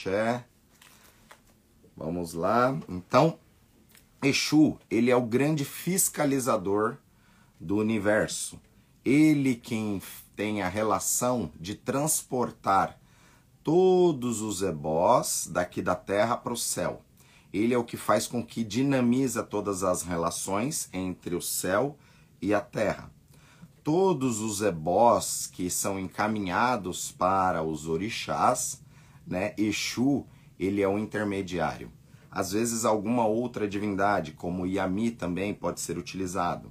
Axé. Vamos lá. Então, Exu, ele é o grande fiscalizador do universo. Ele quem tem a relação de transportar todos os ebós daqui da terra para o céu. Ele é o que faz com que dinamiza todas as relações entre o céu e a terra. Todos os ebós que são encaminhados para os orixás, né, Exu, ele é o intermediário. Às vezes alguma outra divindade, como Yami também pode ser utilizado.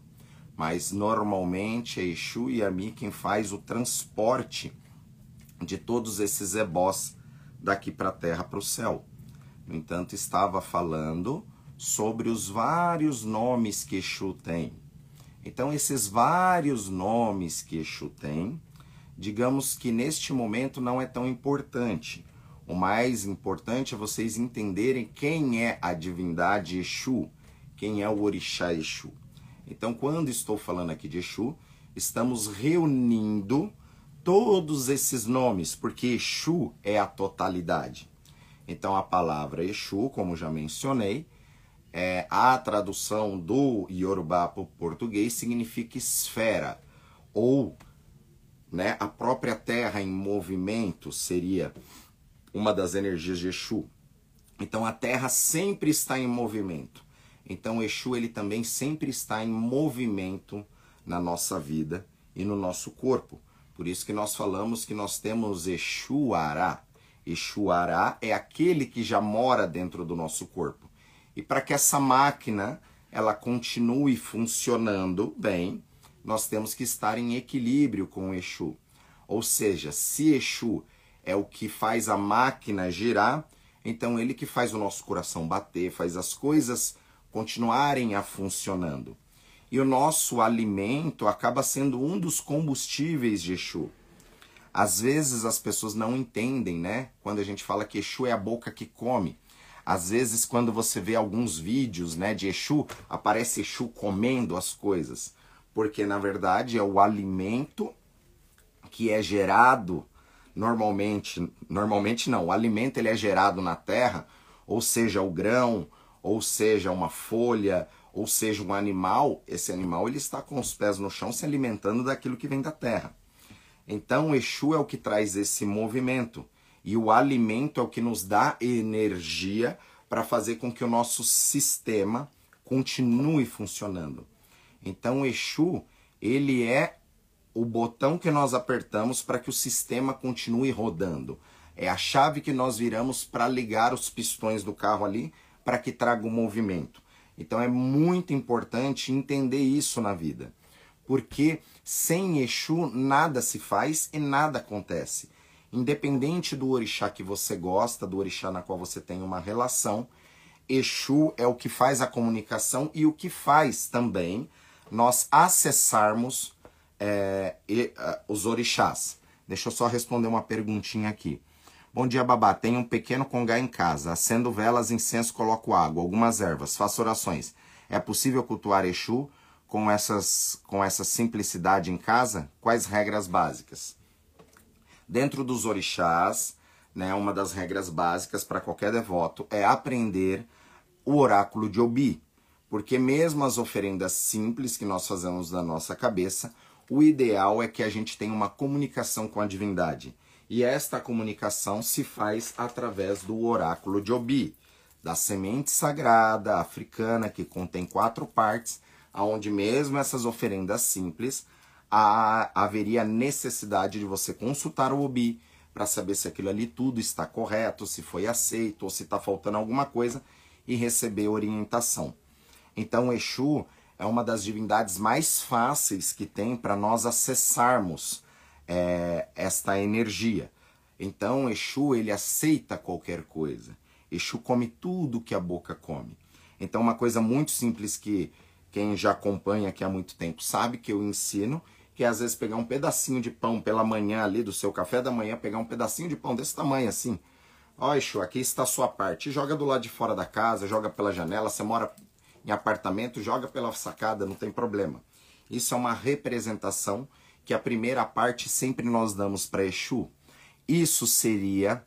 Mas normalmente é Exu e Yami quem faz o transporte de todos esses ebós daqui para a terra, para o céu. No entanto, estava falando sobre os vários nomes que Exu tem. Então, esses vários nomes que Exu tem, digamos que neste momento não é tão importante. O mais importante é vocês entenderem quem é a divindade Exu, quem é o orixá Exu. Então, quando estou falando aqui de Exu, estamos reunindo todos esses nomes, porque Exu é a totalidade. Então a palavra Exu, como já mencionei, é, a tradução do Yorubá para o português significa esfera, ou né, a própria terra em movimento seria uma das energias de Exu. Então a terra sempre está em movimento. Então Exu ele também sempre está em movimento na nossa vida e no nosso corpo. Por isso que nós falamos que nós temos Exuará. Exuará é aquele que já mora dentro do nosso corpo. E para que essa máquina ela continue funcionando bem, nós temos que estar em equilíbrio com Exu. Ou seja, se Exu é o que faz a máquina girar, então ele que faz o nosso coração bater, faz as coisas continuarem a funcionando. E o nosso alimento acaba sendo um dos combustíveis de Exu. Às vezes as pessoas não entendem, né? Quando a gente fala que Exu é a boca que come. Às vezes, quando você vê alguns vídeos né, de Exu, aparece Exu comendo as coisas. Porque, na verdade, é o alimento que é gerado normalmente. Normalmente não, o alimento ele é gerado na terra, ou seja, o grão, ou seja, uma folha, ou seja, um animal, esse animal ele está com os pés no chão se alimentando daquilo que vem da terra. Então, o Exu é o que traz esse movimento e o alimento é o que nos dá energia para fazer com que o nosso sistema continue funcionando. Então, o Exu, ele é o botão que nós apertamos para que o sistema continue rodando. É a chave que nós viramos para ligar os pistões do carro ali para que traga o movimento. Então é muito importante entender isso na vida. Porque sem Exu nada se faz e nada acontece. Independente do orixá que você gosta, do orixá na qual você tem uma relação, Exu é o que faz a comunicação e o que faz também nós acessarmos é, e, uh, os orixás. Deixa eu só responder uma perguntinha aqui. Bom dia, babá. Tenho um pequeno congá em casa. Acendo velas, incenso, coloco água, algumas ervas, faço orações. É possível cultuar Exu com, essas, com essa simplicidade em casa? Quais regras básicas? Dentro dos orixás, né, uma das regras básicas para qualquer devoto é aprender o oráculo de Obi. Porque mesmo as oferendas simples que nós fazemos da nossa cabeça, o ideal é que a gente tenha uma comunicação com a divindade. E esta comunicação se faz através do oráculo de Obi, da semente sagrada africana que contém quatro partes, aonde mesmo essas oferendas simples há, haveria necessidade de você consultar o Obi para saber se aquilo ali tudo está correto, se foi aceito ou se está faltando alguma coisa e receber orientação. Então, Exu é uma das divindades mais fáceis que tem para nós acessarmos é, esta energia. Então, Exu, ele aceita qualquer coisa. Exu come tudo que a boca come. Então, uma coisa muito simples que quem já acompanha aqui há muito tempo sabe que eu ensino, que é às vezes pegar um pedacinho de pão pela manhã ali do seu café da manhã, pegar um pedacinho de pão desse tamanho assim. Ó, Exu, aqui está a sua parte. Joga do lado de fora da casa, joga pela janela. Você mora em apartamento, joga pela sacada, não tem problema. Isso é uma representação que a primeira parte sempre nós damos para Exu. Isso seria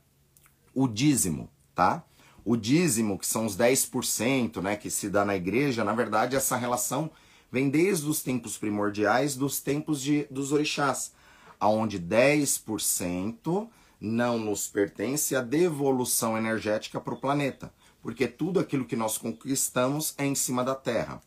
o dízimo, tá? O dízimo, que são os 10%, né, que se dá na igreja, na verdade essa relação vem desde os tempos primordiais, dos tempos de, dos orixás, aonde 10% não nos pertence a devolução energética para o planeta, porque tudo aquilo que nós conquistamos é em cima da Terra.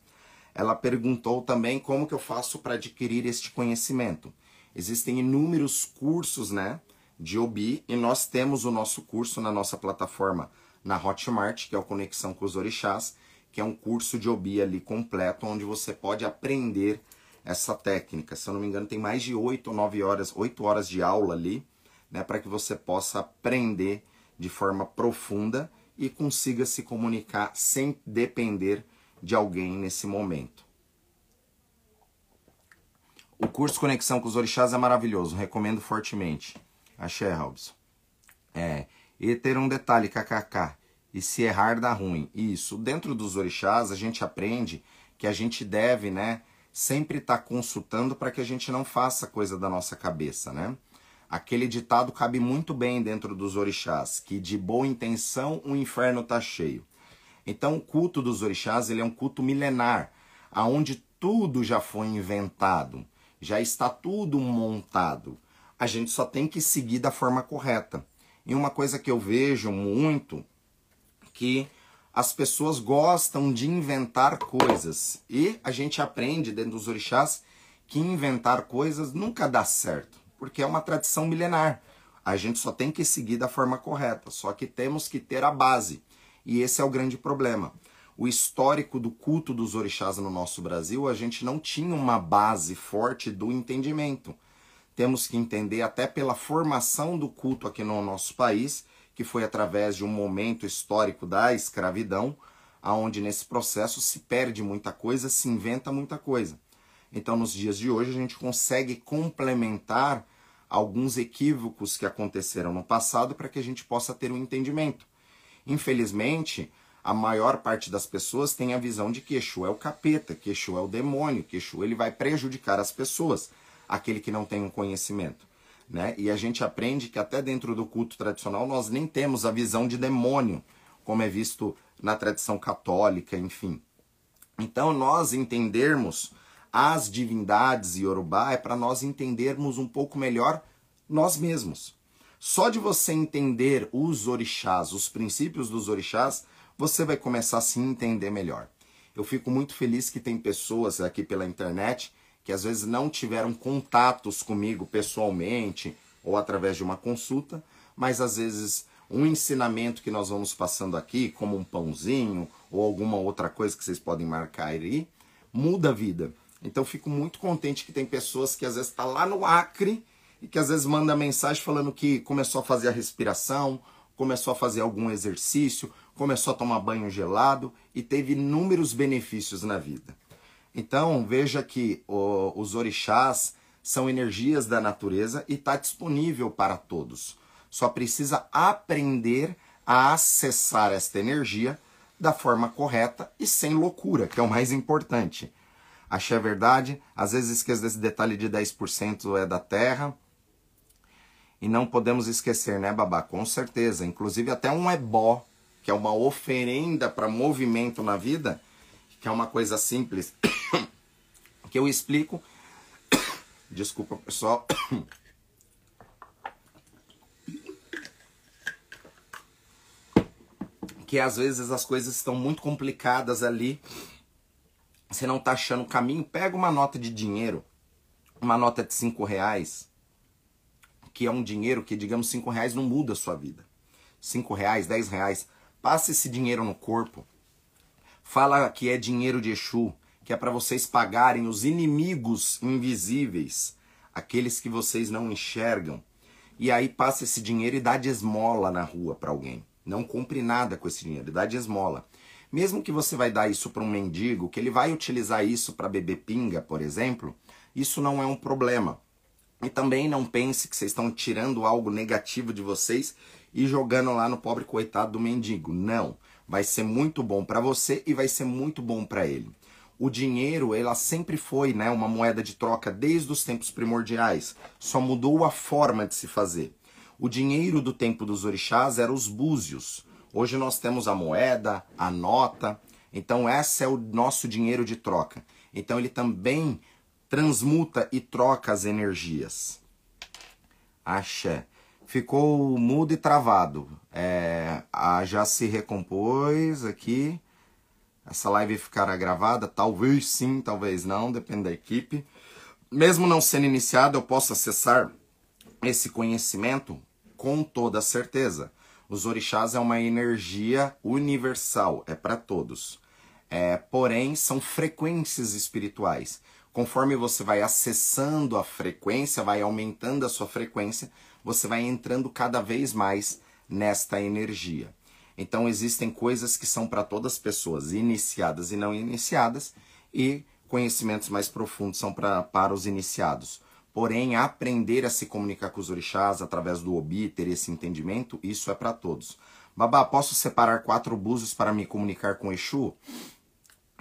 Ela perguntou também como que eu faço para adquirir este conhecimento. Existem inúmeros cursos, né, de OBI e nós temos o nosso curso na nossa plataforma na Hotmart, que é o Conexão com os Orixás, que é um curso de OBI ali completo, onde você pode aprender essa técnica. Se eu não me engano, tem mais de 8 ou 9 horas, 8 horas de aula ali, né, para que você possa aprender de forma profunda e consiga se comunicar sem depender de alguém nesse momento. O curso Conexão com os Orixás é maravilhoso, recomendo fortemente. Achei, Robson. É, e ter um detalhe, kkk, e se errar dá ruim. Isso, dentro dos orixás a gente aprende que a gente deve, né, sempre estar tá consultando para que a gente não faça coisa da nossa cabeça, né? Aquele ditado cabe muito bem dentro dos orixás, que de boa intenção o inferno está cheio. Então o culto dos orixás ele é um culto milenar, aonde tudo já foi inventado, já está tudo montado. A gente só tem que seguir da forma correta. E uma coisa que eu vejo muito que as pessoas gostam de inventar coisas. E a gente aprende dentro dos orixás que inventar coisas nunca dá certo porque é uma tradição milenar. A gente só tem que seguir da forma correta, só que temos que ter a base. E esse é o grande problema. O histórico do culto dos orixás no nosso Brasil, a gente não tinha uma base forte do entendimento. Temos que entender até pela formação do culto aqui no nosso país, que foi através de um momento histórico da escravidão, aonde nesse processo se perde muita coisa, se inventa muita coisa. Então, nos dias de hoje, a gente consegue complementar alguns equívocos que aconteceram no passado para que a gente possa ter um entendimento. Infelizmente, a maior parte das pessoas tem a visão de que Exu é o capeta, que Exu é o demônio, que Exu ele vai prejudicar as pessoas, aquele que não tem um conhecimento. Né? E a gente aprende que até dentro do culto tradicional nós nem temos a visão de demônio, como é visto na tradição católica, enfim. Então nós entendermos as divindades Yorubá é para nós entendermos um pouco melhor nós mesmos. Só de você entender os orixás, os princípios dos orixás, você vai começar a se entender melhor. Eu fico muito feliz que tem pessoas aqui pela internet que às vezes não tiveram contatos comigo pessoalmente ou através de uma consulta, mas às vezes um ensinamento que nós vamos passando aqui, como um pãozinho ou alguma outra coisa que vocês podem marcar aí, muda a vida. Então fico muito contente que tem pessoas que às vezes estão tá lá no Acre e que às vezes manda mensagem falando que começou a fazer a respiração, começou a fazer algum exercício, começou a tomar banho gelado e teve inúmeros benefícios na vida. Então veja que os orixás são energias da natureza e está disponível para todos. Só precisa aprender a acessar esta energia da forma correta e sem loucura, que é o mais importante. Achei a verdade. Às vezes esqueço desse detalhe de 10% é da terra. E não podemos esquecer, né, babá? Com certeza. Inclusive até um ebó, que é uma oferenda para movimento na vida, que é uma coisa simples, que eu explico. Desculpa, pessoal. que às vezes as coisas estão muito complicadas ali você não tá achando o caminho, pega uma nota de dinheiro, uma nota de cinco reais, que é um dinheiro que, digamos, cinco reais não muda a sua vida. Cinco reais, dez reais, passa esse dinheiro no corpo. Fala que é dinheiro de Exu, que é para vocês pagarem os inimigos invisíveis, aqueles que vocês não enxergam. E aí passa esse dinheiro e dá de esmola na rua para alguém. Não compre nada com esse dinheiro, dá de esmola. Mesmo que você vai dar isso para um mendigo, que ele vai utilizar isso para beber pinga, por exemplo, isso não é um problema. E também não pense que vocês estão tirando algo negativo de vocês e jogando lá no pobre coitado do mendigo. Não, vai ser muito bom para você e vai ser muito bom para ele. O dinheiro, ela sempre foi, né, uma moeda de troca desde os tempos primordiais. Só mudou a forma de se fazer. O dinheiro do tempo dos orixás era os búzios. Hoje nós temos a moeda, a nota. Então esse é o nosso dinheiro de troca. Então ele também transmuta e troca as energias. Axé. Ficou mudo e travado. É, já se recompôs aqui. Essa live ficará gravada? Talvez sim, talvez não, depende da equipe. Mesmo não sendo iniciado, eu posso acessar esse conhecimento com toda certeza. Os orixás é uma energia universal, é para todos. É, porém, são frequências espirituais. Conforme você vai acessando a frequência, vai aumentando a sua frequência, você vai entrando cada vez mais nesta energia. Então existem coisas que são para todas as pessoas, iniciadas e não iniciadas, e conhecimentos mais profundos são pra, para os iniciados. Porém, aprender a se comunicar com os orixás através do Obi, ter esse entendimento, isso é para todos. Babá, posso separar quatro búzios para me comunicar com Exu?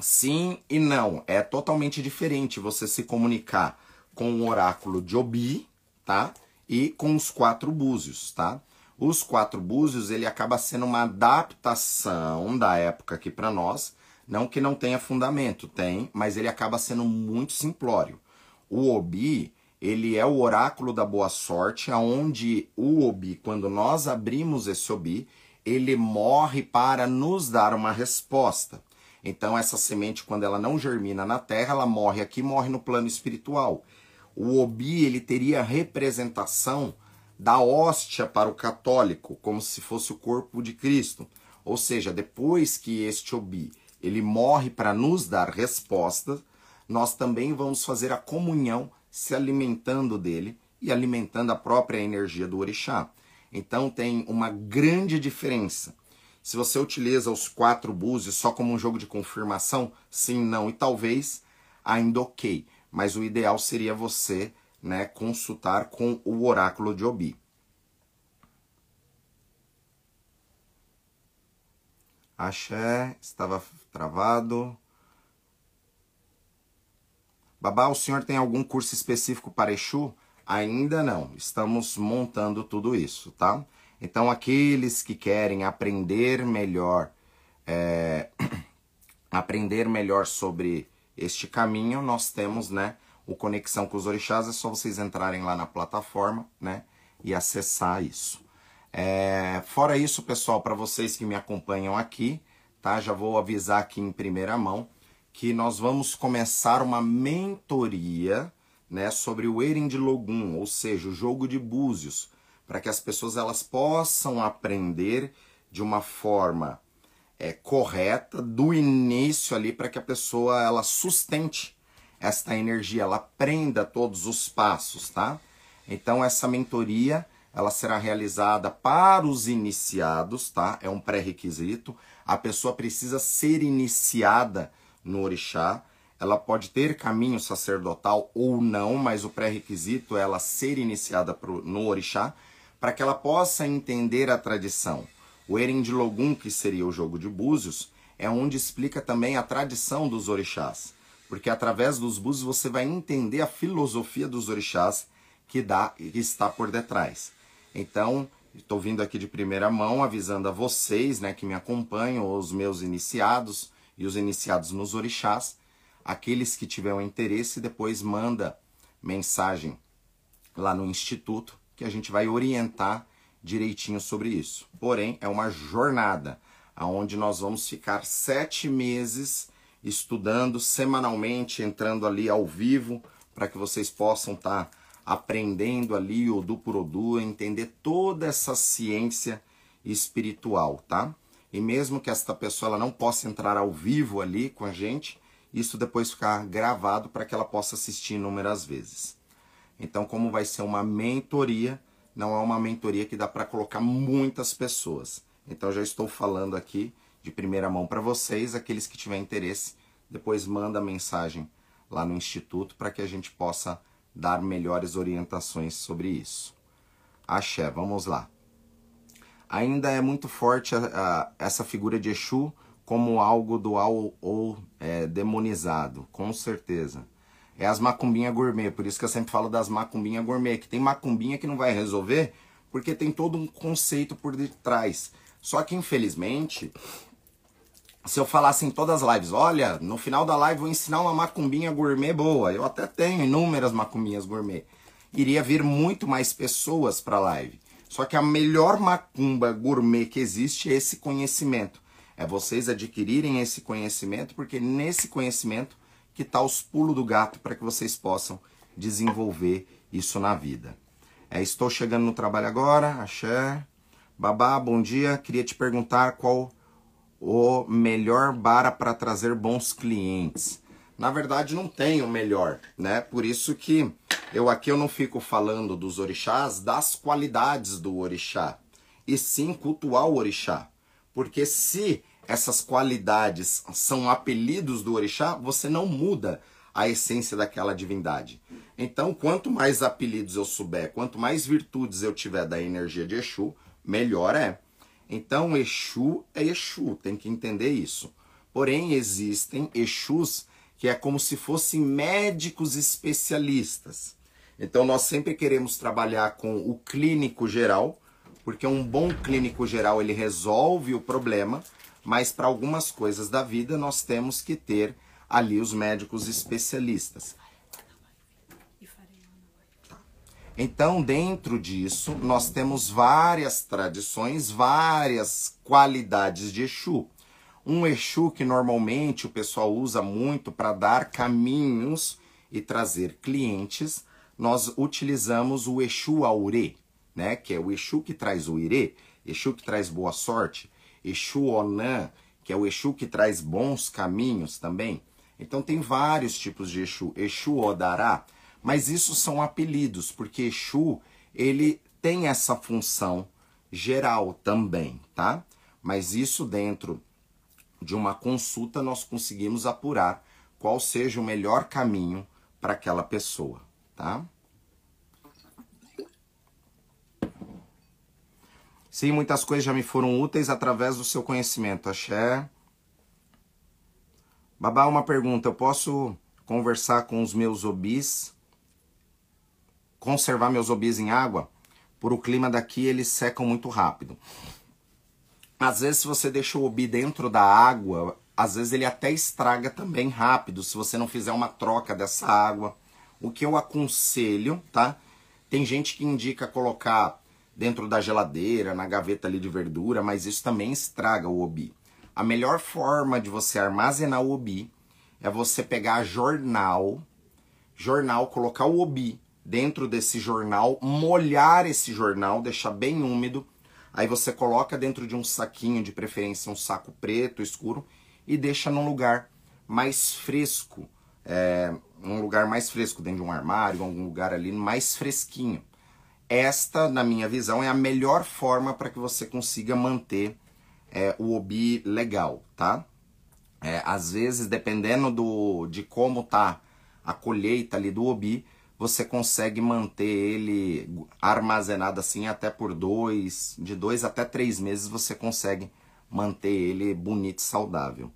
Sim e não. É totalmente diferente você se comunicar com o oráculo de Obi, tá? E com os quatro búzios, tá? Os quatro búzios, ele acaba sendo uma adaptação da época aqui para nós. Não que não tenha fundamento, tem, mas ele acaba sendo muito simplório. O Obi, ele é o oráculo da boa sorte, aonde o Obi, quando nós abrimos esse Obi, ele morre para nos dar uma resposta. Então essa semente, quando ela não germina na terra, ela morre aqui, morre no plano espiritual. O Obi, ele teria representação da hóstia para o católico, como se fosse o corpo de Cristo. Ou seja, depois que este Obi ele morre para nos dar respostas, nós também vamos fazer a comunhão se alimentando dele e alimentando a própria energia do orixá. Então tem uma grande diferença. Se você utiliza os quatro búzios só como um jogo de confirmação, sim, não e talvez, ainda ok. Mas o ideal seria você né, consultar com o oráculo de Obi. Axé, estava travado. Babá, o senhor tem algum curso específico para Exu? Ainda não. Estamos montando tudo isso, tá? Então, aqueles que querem aprender melhor, é, aprender melhor sobre este caminho, nós temos, né, o Conexão com os Orixás, é só vocês entrarem lá na plataforma, né, e acessar isso. É, fora isso, pessoal, para vocês que me acompanham aqui, tá, já vou avisar aqui em primeira mão que nós vamos começar uma mentoria, né, sobre o Eren de Logum, ou seja, o jogo de búzios, para que as pessoas elas possam aprender de uma forma é, correta do início ali para que a pessoa ela sustente esta energia, ela aprenda todos os passos, tá? Então essa mentoria ela será realizada para os iniciados, tá? É um pré-requisito. A pessoa precisa ser iniciada no orixá. Ela pode ter caminho sacerdotal ou não, mas o pré-requisito é ela ser iniciada no orixá para que ela possa entender a tradição. O Eren de Logum, que seria o jogo de búzios, é onde explica também a tradição dos orixás, porque através dos búzios você vai entender a filosofia dos orixás que, dá, que está por detrás. Então, estou vindo aqui de primeira mão avisando a vocês, né, que me acompanham, os meus iniciados e os iniciados nos orixás, aqueles que tiverem interesse, depois manda mensagem lá no instituto que a gente vai orientar direitinho sobre isso. Porém, é uma jornada aonde nós vamos ficar sete meses estudando semanalmente, entrando ali ao vivo, para que vocês possam estar tá aprendendo ali o do por Odu, entender toda essa ciência espiritual, tá? E mesmo que esta pessoa ela não possa entrar ao vivo ali com a gente, isso depois ficar gravado para que ela possa assistir inúmeras vezes. Então, como vai ser uma mentoria, não é uma mentoria que dá para colocar muitas pessoas. Então, já estou falando aqui de primeira mão para vocês, aqueles que tiverem interesse, depois manda mensagem lá no instituto para que a gente possa dar melhores orientações sobre isso. Axé, vamos lá. Ainda é muito forte a, a, essa figura de Exu como algo dual ou é, demonizado, com certeza é as macumbinha gourmet. Por isso que eu sempre falo das macumbinha gourmet. Que tem macumbinha que não vai resolver porque tem todo um conceito por detrás. Só que infelizmente, se eu falasse em todas as lives, olha, no final da live vou ensinar uma macumbinha gourmet boa. Eu até tenho inúmeras macumbinhas gourmet. Iria vir muito mais pessoas para a live. Só que a melhor macumba gourmet que existe é esse conhecimento. É vocês adquirirem esse conhecimento, porque nesse conhecimento que está os pulos do gato para que vocês possam desenvolver isso na vida. É, estou chegando no trabalho agora, axé. Babá, bom dia. Queria te perguntar qual o melhor bara para trazer bons clientes. Na verdade, não tem o melhor, né? Por isso que eu aqui eu não fico falando dos orixás, das qualidades do orixá, e sim cultuar o orixá. Porque se essas qualidades são apelidos do orixá, você não muda a essência daquela divindade. Então, quanto mais apelidos eu souber, quanto mais virtudes eu tiver da energia de Exu, melhor é. Então, Exu é Exu, tem que entender isso. Porém, existem Exus que é como se fossem médicos especialistas. Então, nós sempre queremos trabalhar com o clínico geral, porque um bom clínico geral ele resolve o problema, mas para algumas coisas da vida nós temos que ter ali os médicos especialistas. Então, dentro disso, nós temos várias tradições, várias qualidades de Exu. Um Exu que normalmente o pessoal usa muito para dar caminhos e trazer clientes, nós utilizamos o Exu Aure né? Que é o Exu que traz o Irê, Exu que traz boa sorte, Exu Onan, que é o Exu que traz bons caminhos também. Então tem vários tipos de Exu, Exu Odará, mas isso são apelidos, porque Exu, ele tem essa função geral também, tá? Mas isso dentro de uma consulta nós conseguimos apurar qual seja o melhor caminho para aquela pessoa, tá? Sim, muitas coisas já me foram úteis através do seu conhecimento. Axé. Babá, uma pergunta. Eu posso conversar com os meus obis? Conservar meus obis em água? Por o clima daqui, eles secam muito rápido. Às vezes, se você deixa o obi dentro da água, às vezes ele até estraga também rápido, se você não fizer uma troca dessa água. O que eu aconselho, tá? Tem gente que indica colocar dentro da geladeira, na gaveta ali de verdura, mas isso também estraga o obi. A melhor forma de você armazenar o obi é você pegar jornal, jornal, colocar o obi dentro desse jornal, molhar esse jornal, deixar bem úmido. Aí você coloca dentro de um saquinho, de preferência um saco preto, escuro, e deixa num lugar mais fresco, é, um lugar mais fresco, dentro de um armário, algum lugar ali mais fresquinho. Esta, na minha visão, é a melhor forma para que você consiga manter é, o obi legal, tá? É, às vezes, dependendo do, de como tá a colheita ali do obi, você consegue manter ele armazenado assim até por dois, de dois até três meses você consegue manter ele bonito e saudável.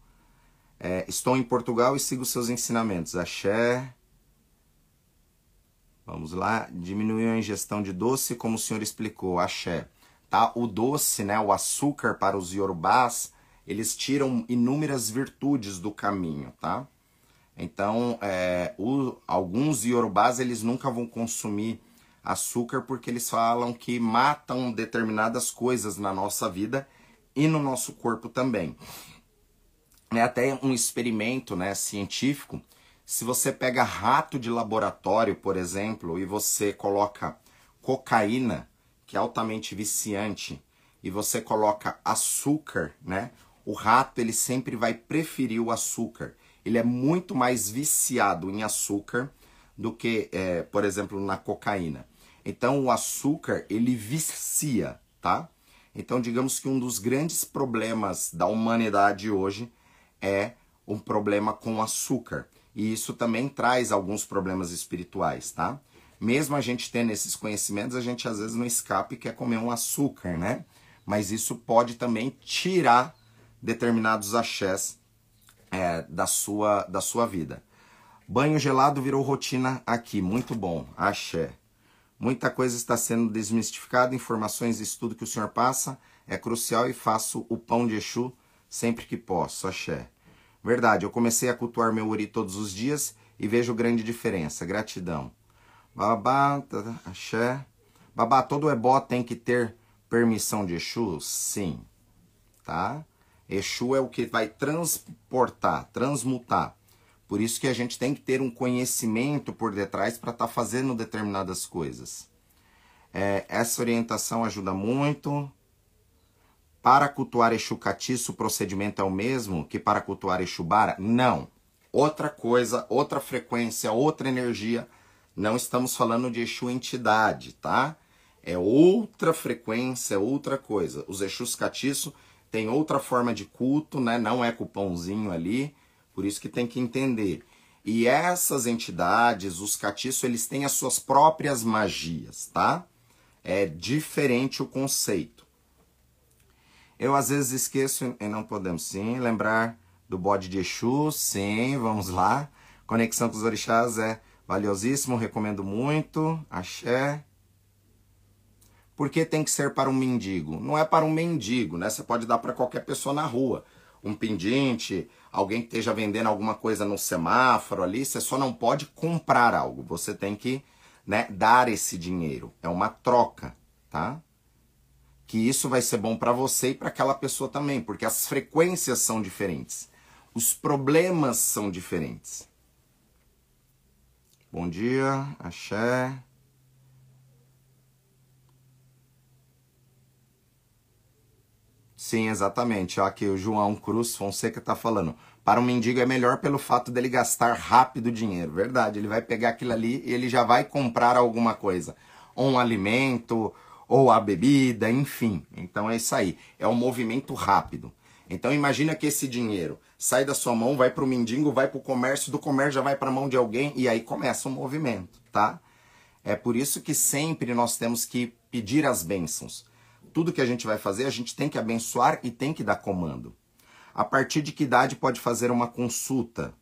É, estou em Portugal e sigo seus ensinamentos. Axé. Vamos lá, diminuiu a ingestão de doce, como o senhor explicou, axé. Tá? O doce, né, o açúcar para os iorubás, eles tiram inúmeras virtudes do caminho, tá? Então, é, o, alguns iorubás, eles nunca vão consumir açúcar porque eles falam que matam determinadas coisas na nossa vida e no nosso corpo também. É até um experimento né, científico se você pega rato de laboratório, por exemplo, e você coloca cocaína, que é altamente viciante, e você coloca açúcar, né? O rato ele sempre vai preferir o açúcar. Ele é muito mais viciado em açúcar do que, é, por exemplo, na cocaína. Então o açúcar ele vicia, tá? Então digamos que um dos grandes problemas da humanidade hoje é um problema com açúcar. E isso também traz alguns problemas espirituais, tá? Mesmo a gente tendo esses conhecimentos, a gente às vezes não escapa e quer comer um açúcar, né? Mas isso pode também tirar determinados axés é, da, sua, da sua vida. Banho gelado virou rotina aqui, muito bom, axé. Muita coisa está sendo desmistificada, informações e estudo que o senhor passa é crucial e faço o pão de Exu sempre que posso. Axé. Verdade, eu comecei a cultuar meu Uri todos os dias e vejo grande diferença. Gratidão. Babá, tá, tá, axé. Babá, todo ebó tem que ter permissão de Exu? Sim. Tá? Exu é o que vai transportar, transmutar. Por isso que a gente tem que ter um conhecimento por detrás para estar tá fazendo determinadas coisas. É, essa orientação ajuda muito. Para cultuar Exu Catiço, o procedimento é o mesmo que para cultuar Exu Bara? Não. Outra coisa, outra frequência, outra energia. Não estamos falando de Exu entidade, tá? É outra frequência, outra coisa. Os Exus Catiço tem outra forma de culto, né? Não é cupomzinho ali, por isso que tem que entender. E essas entidades, os catiços, eles têm as suas próprias magias, tá? É diferente o conceito. Eu às vezes esqueço e não podemos sim lembrar do bode de Exu, sim, vamos lá. Conexão com os orixás é valiosíssimo, recomendo muito. Axé. Por que tem que ser para um mendigo? Não é para um mendigo, né? Você pode dar para qualquer pessoa na rua. Um pendente, alguém que esteja vendendo alguma coisa no semáforo ali, você só não pode comprar algo. Você tem que né, dar esse dinheiro. É uma troca, tá? Que isso vai ser bom para você e para aquela pessoa também, porque as frequências são diferentes. Os problemas são diferentes. Bom dia, axé. Sim, exatamente. Aqui o João Cruz Fonseca está falando. Para um mendigo é melhor pelo fato dele gastar rápido dinheiro. Verdade, ele vai pegar aquilo ali e ele já vai comprar alguma coisa. Ou um alimento, ou a bebida, enfim. Então é isso aí. É um movimento rápido. Então imagina que esse dinheiro sai da sua mão, vai para o mendigo, vai para o comércio, do comércio já vai para a mão de alguém e aí começa um movimento, tá? É por isso que sempre nós temos que pedir as bênçãos tudo que a gente vai fazer, a gente tem que abençoar e tem que dar comando. A partir de que idade pode fazer uma consulta?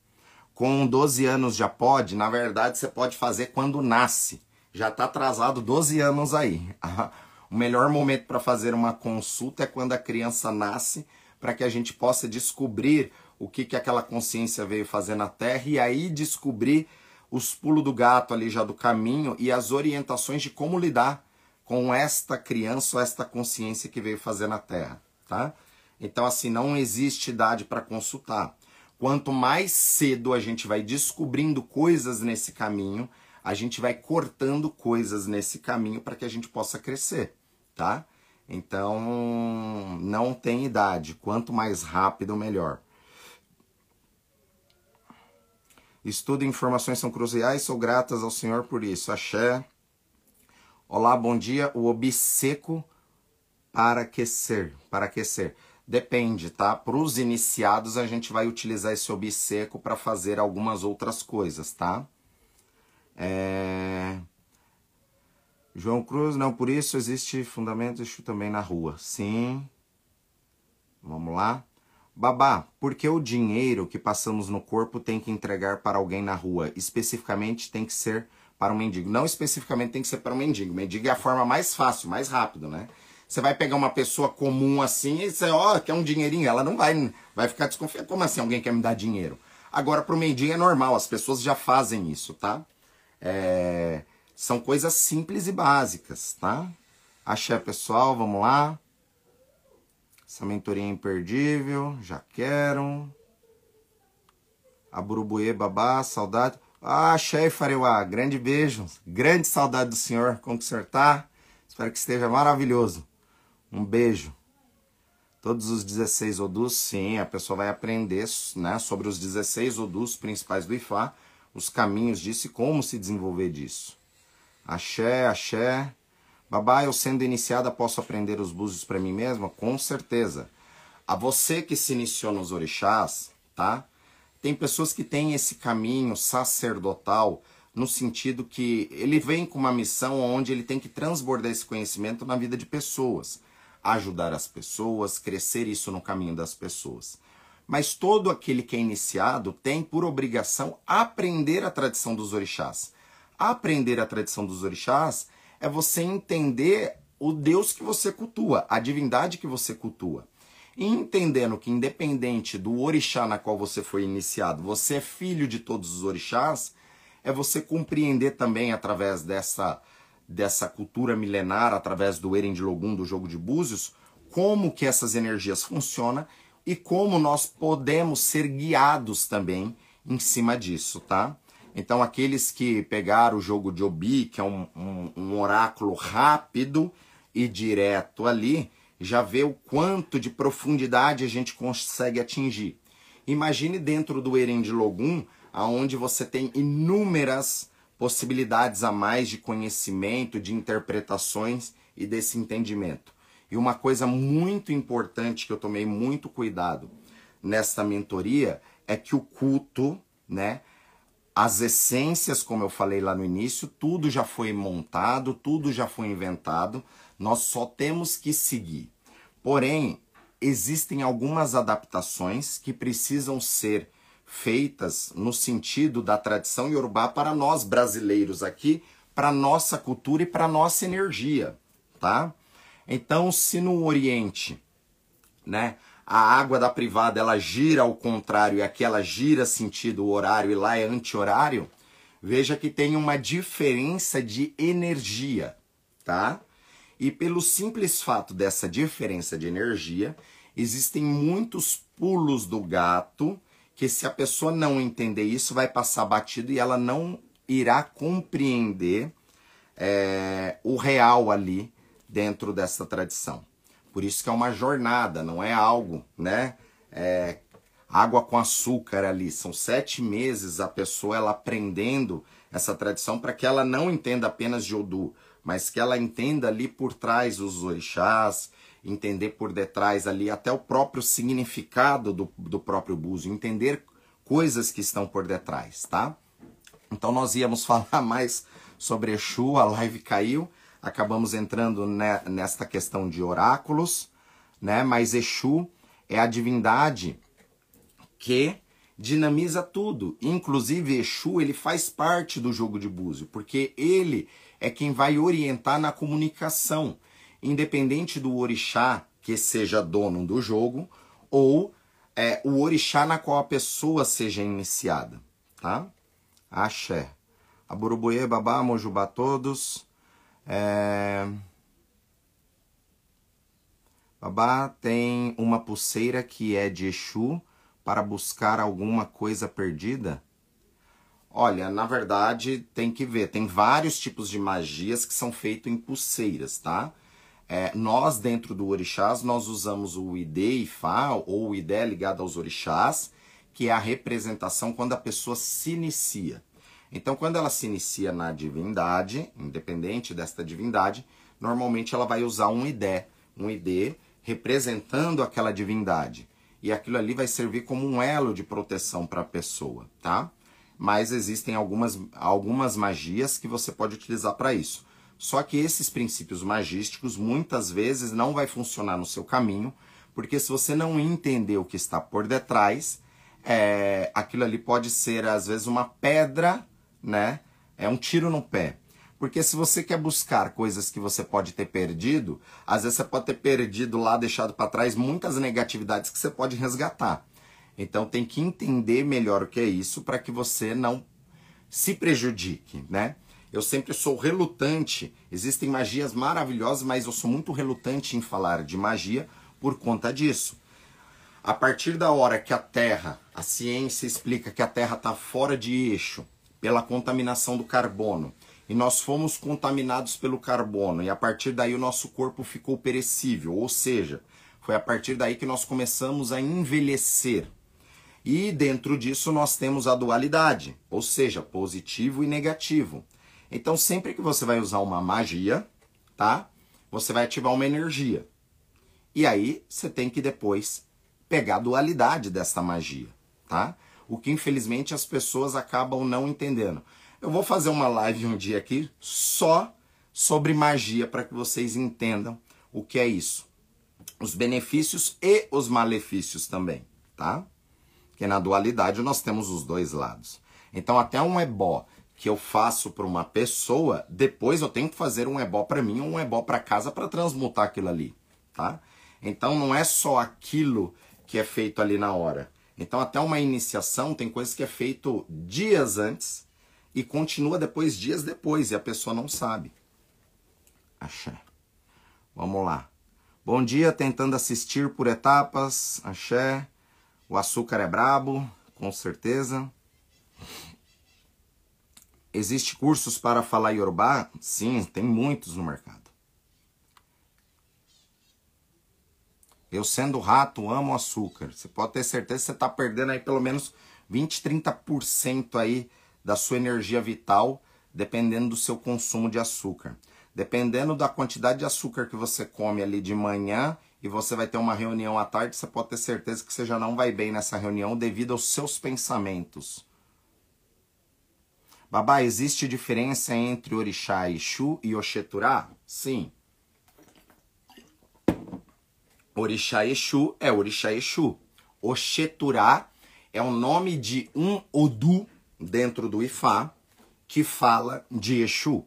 Com 12 anos já pode? Na verdade, você pode fazer quando nasce. Já está atrasado 12 anos aí. O melhor momento para fazer uma consulta é quando a criança nasce, para que a gente possa descobrir o que, que aquela consciência veio fazer na Terra e aí descobrir os pulos do gato ali já do caminho e as orientações de como lidar com esta criança ou esta consciência que veio fazer na Terra, tá? Então, assim, não existe idade para consultar. Quanto mais cedo a gente vai descobrindo coisas nesse caminho, a gente vai cortando coisas nesse caminho para que a gente possa crescer, tá? Então, não tem idade. Quanto mais rápido, melhor. Estudo e informações são cruciais, sou gratas ao Senhor por isso. Axé. Olá, bom dia. O obseco para aquecer, para aquecer. Depende, tá? Para os iniciados a gente vai utilizar esse obseco para fazer algumas outras coisas, tá? É... João Cruz, não, por isso existe fundamento isso também na rua. Sim. Vamos lá. Babá, por que o dinheiro que passamos no corpo tem que entregar para alguém na rua? Especificamente tem que ser para um mendigo. Não especificamente tem que ser para um mendigo. Mendigo é a forma mais fácil, mais rápido, né? Você vai pegar uma pessoa comum assim e você, ó, oh, quer um dinheirinho? Ela não vai, vai ficar desconfiada. Como assim alguém quer me dar dinheiro? Agora, para o mendigo é normal, as pessoas já fazem isso, tá? É, são coisas simples e básicas, tá? Axé, pessoal, vamos lá. Essa mentoria é imperdível, já quero. A Burubuê Babá, saudade. Ah, chefe Areuá, grande beijo, grande saudade do senhor, como que o senhor tá? Espero que esteja maravilhoso. Um beijo. Todos os 16 odus, sim, a pessoa vai aprender né, sobre os 16 odus principais do Ifá, os caminhos disso e como se desenvolver disso. Axé, axé. Babá, eu sendo iniciada posso aprender os búzios para mim mesma? Com certeza. A você que se iniciou nos orixás, tá? Tem pessoas que têm esse caminho sacerdotal no sentido que ele vem com uma missão onde ele tem que transbordar esse conhecimento na vida de pessoas, ajudar as pessoas, crescer isso no caminho das pessoas. Mas todo aquele que é iniciado tem por obrigação aprender a tradição dos orixás. Aprender a tradição dos orixás é você entender o Deus que você cultua, a divindade que você cultua. Entendendo que, independente do orixá na qual você foi iniciado, você é filho de todos os orixás, é você compreender também através dessa, dessa cultura milenar, através do Erendilogum, do jogo de búzios, como que essas energias funcionam e como nós podemos ser guiados também em cima disso, tá? Então, aqueles que pegaram o jogo de Obi, que é um, um, um oráculo rápido e direto ali, já vê o quanto de profundidade a gente consegue atingir. Imagine dentro do Erendilogum, aonde você tem inúmeras possibilidades a mais de conhecimento, de interpretações e desse entendimento. E uma coisa muito importante que eu tomei muito cuidado nesta mentoria é que o culto, né, as essências, como eu falei lá no início, tudo já foi montado, tudo já foi inventado, nós só temos que seguir. Porém, existem algumas adaptações que precisam ser feitas no sentido da tradição iorubá para nós brasileiros aqui, para nossa cultura e para nossa energia, tá? Então, se no Oriente, né, a água da privada ela gira ao contrário e aqui ela gira sentido horário e lá é anti-horário, veja que tem uma diferença de energia, tá? E pelo simples fato dessa diferença de energia, existem muitos pulos do gato que se a pessoa não entender isso, vai passar batido e ela não irá compreender é, o real ali dentro dessa tradição. Por isso que é uma jornada, não é algo, né? É, água com açúcar ali. São sete meses a pessoa ela aprendendo essa tradição para que ela não entenda apenas de Odu, mas que ela entenda ali por trás os orixás, entender por detrás ali até o próprio significado do, do próprio búzio, entender coisas que estão por detrás, tá? Então nós íamos falar mais sobre Exu, a live caiu, acabamos entrando ne, nesta questão de oráculos, né? Mas Exu é a divindade que dinamiza tudo. Inclusive Exu, ele faz parte do jogo de búzio, porque ele é quem vai orientar na comunicação, independente do orixá que seja dono do jogo ou é, o orixá na qual a pessoa seja iniciada, tá? Axé. Aburubuê, babá, mojubá todos. É... Babá tem uma pulseira que é de Exu para buscar alguma coisa perdida? Olha, na verdade tem que ver. Tem vários tipos de magias que são feitos em pulseiras, tá? É, nós, dentro do orixás, nós usamos o ID e Fá, ou o ID ligado aos orixás, que é a representação quando a pessoa se inicia. Então, quando ela se inicia na divindade, independente desta divindade, normalmente ela vai usar um ID, um ID representando aquela divindade. E aquilo ali vai servir como um elo de proteção para a pessoa, tá? Mas existem algumas, algumas magias que você pode utilizar para isso. Só que esses princípios magísticos muitas vezes não vai funcionar no seu caminho, porque se você não entender o que está por detrás, é, aquilo ali pode ser às vezes uma pedra, né? É um tiro no pé. Porque se você quer buscar coisas que você pode ter perdido, às vezes você pode ter perdido lá, deixado para trás muitas negatividades que você pode resgatar. Então tem que entender melhor o que é isso para que você não se prejudique, né? Eu sempre sou relutante. Existem magias maravilhosas, mas eu sou muito relutante em falar de magia por conta disso. A partir da hora que a Terra, a ciência explica que a Terra está fora de eixo pela contaminação do carbono, e nós fomos contaminados pelo carbono, e a partir daí o nosso corpo ficou perecível, ou seja, foi a partir daí que nós começamos a envelhecer. E dentro disso nós temos a dualidade, ou seja, positivo e negativo. Então sempre que você vai usar uma magia, tá? Você vai ativar uma energia. E aí você tem que depois pegar a dualidade dessa magia, tá? O que infelizmente as pessoas acabam não entendendo. Eu vou fazer uma live um dia aqui só sobre magia para que vocês entendam o que é isso. Os benefícios e os malefícios também, tá? Porque na dualidade nós temos os dois lados. Então, até um ebó que eu faço para uma pessoa, depois eu tenho que fazer um ebó para mim ou um ebó para casa para transmutar aquilo ali, tá? Então não é só aquilo que é feito ali na hora. Então até uma iniciação tem coisas que é feito dias antes e continua depois dias depois e a pessoa não sabe. Axé. Vamos lá. Bom dia, tentando assistir por etapas. Axé. O açúcar é brabo, com certeza. Existe cursos para falar Yorubá? Sim, tem muitos no mercado. Eu sendo rato, amo açúcar. Você pode ter certeza que você está perdendo aí pelo menos 20, 30% aí da sua energia vital, dependendo do seu consumo de açúcar. Dependendo da quantidade de açúcar que você come ali de manhã e você vai ter uma reunião à tarde, você pode ter certeza que você já não vai bem nessa reunião devido aos seus pensamentos. Babá, existe diferença entre Orixá Exu e Oxeturá? Sim. Orixá Exu é Orixá Exu. Oxeturá é o nome de um Odu dentro do Ifá que fala de Exu.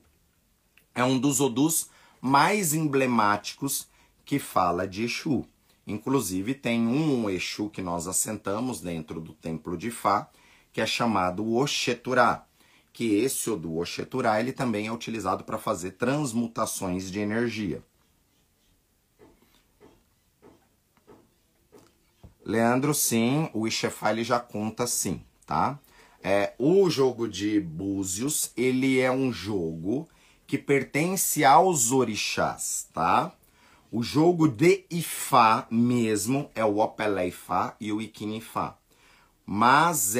É um dos Odus mais emblemáticos que fala de Exu. Inclusive tem um Exu que nós assentamos dentro do templo de Ifá, que é chamado Oxeturá que esse Odu Osheturá ele também é utilizado para fazer transmutações de energia. Leandro, sim, o Ixefá ele já conta sim, tá? É, o jogo de Búzios, ele é um jogo que pertence aos orixás, tá? O jogo de Ifá mesmo é o Opelé Ifá e o Iquim Ifá. Mas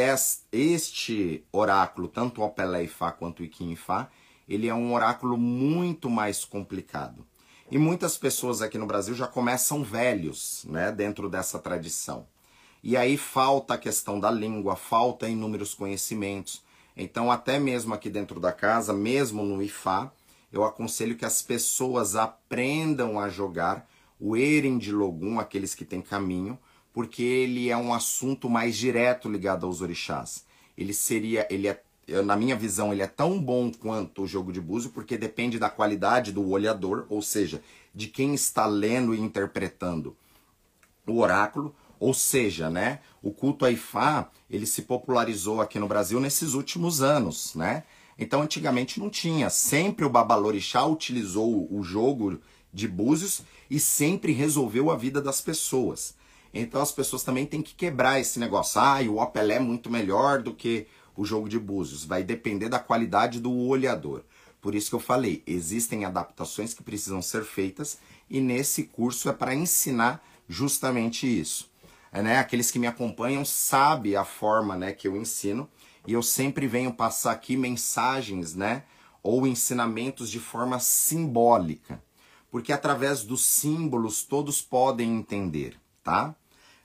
este oráculo, tanto o Pelé Fá quanto o Iquim Fá, ele é um oráculo muito mais complicado. E muitas pessoas aqui no Brasil já começam velhos, né, dentro dessa tradição. E aí falta a questão da língua, falta inúmeros conhecimentos. Então, até mesmo aqui dentro da casa, mesmo no Ifá, eu aconselho que as pessoas aprendam a jogar o Eren de Logum, aqueles que têm caminho, porque ele é um assunto mais direto ligado aos orixás. Ele seria, ele é, na minha visão, ele é tão bom quanto o jogo de búzio, porque depende da qualidade do olhador, ou seja, de quem está lendo e interpretando o oráculo, ou seja, né, o culto a Ifá, ele se popularizou aqui no Brasil nesses últimos anos, né? Então, antigamente não tinha. Sempre o Babalorixá utilizou o jogo de búzios e sempre resolveu a vida das pessoas. Então as pessoas também têm que quebrar esse negócio. Ah, o Opel é muito melhor do que o jogo de búzios. Vai depender da qualidade do olhador. Por isso que eu falei, existem adaptações que precisam ser feitas e nesse curso é para ensinar justamente isso. É, né? Aqueles que me acompanham sabem a forma né, que eu ensino e eu sempre venho passar aqui mensagens né, ou ensinamentos de forma simbólica, porque através dos símbolos todos podem entender tá?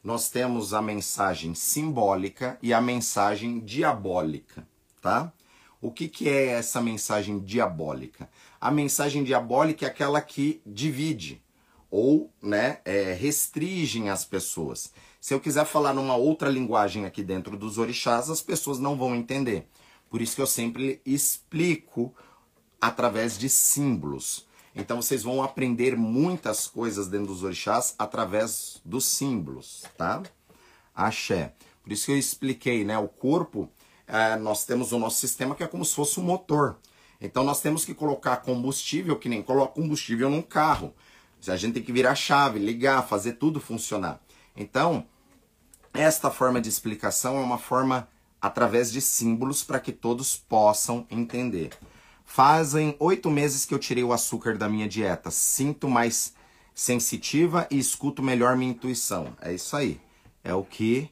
Nós temos a mensagem simbólica e a mensagem diabólica, tá? O que, que é essa mensagem diabólica? A mensagem diabólica é aquela que divide ou né, é, as pessoas. Se eu quiser falar numa outra linguagem aqui dentro dos orixás, as pessoas não vão entender. Por isso que eu sempre explico através de símbolos. Então vocês vão aprender muitas coisas dentro dos orixás através dos símbolos, tá? Axé. Por isso que eu expliquei, né? O corpo, é, nós temos o nosso sistema que é como se fosse um motor. Então nós temos que colocar combustível, que nem coloca combustível num carro. A gente tem que virar a chave, ligar, fazer tudo funcionar. Então, esta forma de explicação é uma forma através de símbolos para que todos possam entender. Fazem oito meses que eu tirei o açúcar da minha dieta. Sinto mais sensitiva e escuto melhor minha intuição. É isso aí. É o que,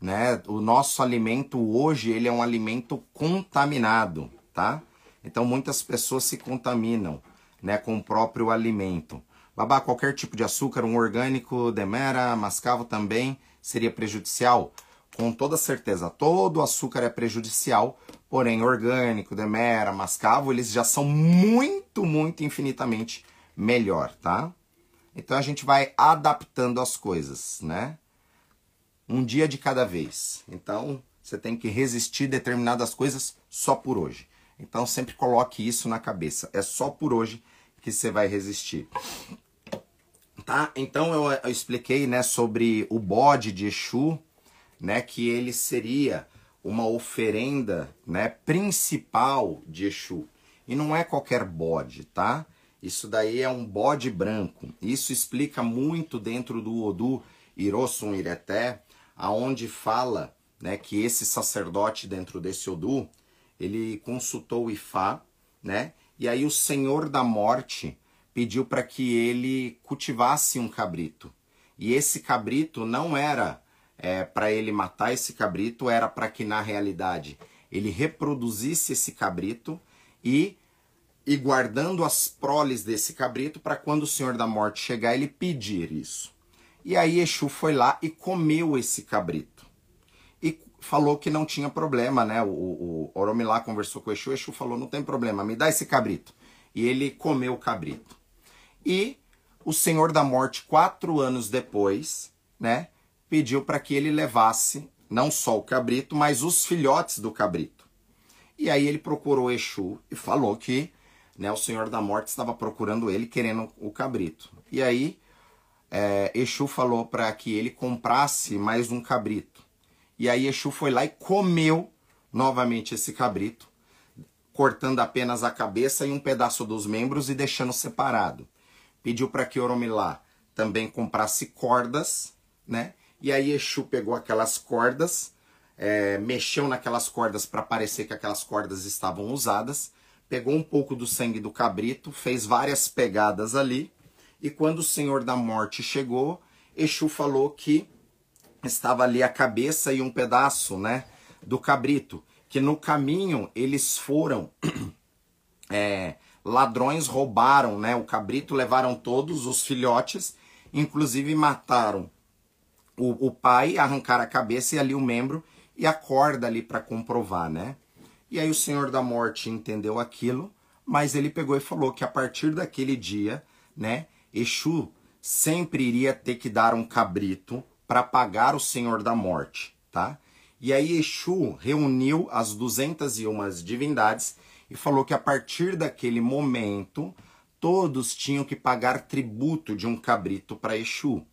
né? O nosso alimento hoje ele é um alimento contaminado, tá? Então muitas pessoas se contaminam, né, com o próprio alimento. Babá, qualquer tipo de açúcar, um orgânico, demera, mascavo também seria prejudicial? Com toda certeza, todo açúcar é prejudicial, porém orgânico, demera, mascavo, eles já são muito, muito infinitamente melhor, tá? Então a gente vai adaptando as coisas, né? Um dia de cada vez. Então você tem que resistir determinadas coisas só por hoje. Então sempre coloque isso na cabeça. É só por hoje que você vai resistir. Tá? Então eu, eu expliquei, né, sobre o bode de Exu, né, que ele seria uma oferenda, né, principal de Exu. E não é qualquer bode, tá? Isso daí é um bode branco. Isso explica muito dentro do Odu Irosum Ireté, aonde fala, né, que esse sacerdote dentro desse Odu, ele consultou o Ifá, né? E aí o Senhor da Morte pediu para que ele cultivasse um cabrito. E esse cabrito não era é, para ele matar esse cabrito, era para que na realidade ele reproduzisse esse cabrito e e guardando as proles desse cabrito para quando o Senhor da Morte chegar ele pedir isso. E aí Exu foi lá e comeu esse cabrito. E falou que não tinha problema, né? O, o, Oromilá conversou com Exu, Exu falou, não tem problema, me dá esse cabrito. E ele comeu o cabrito. E o Senhor da Morte, quatro anos depois, né? Pediu para que ele levasse não só o cabrito, mas os filhotes do cabrito. E aí ele procurou Exu e falou que né, o Senhor da Morte estava procurando ele, querendo o cabrito. E aí é, Exu falou para que ele comprasse mais um cabrito. E aí Exu foi lá e comeu novamente esse cabrito, cortando apenas a cabeça e um pedaço dos membros e deixando separado. Pediu para que Oromilá também comprasse cordas, né? E aí Exu pegou aquelas cordas, é, mexeu naquelas cordas para parecer que aquelas cordas estavam usadas pegou um pouco do sangue do cabrito, fez várias pegadas ali, e quando o Senhor da Morte chegou, Exu falou que estava ali a cabeça e um pedaço, né, do cabrito, que no caminho eles foram é, ladrões roubaram, né, o cabrito, levaram todos os filhotes, inclusive mataram o, o pai, arrancaram a cabeça e ali o membro e a corda ali para comprovar, né? E aí o Senhor da Morte entendeu aquilo, mas ele pegou e falou que a partir daquele dia, né, Exu sempre iria ter que dar um cabrito para pagar o Senhor da Morte, tá? E aí Exu reuniu as 201 divindades e falou que a partir daquele momento todos tinham que pagar tributo de um cabrito para Exu.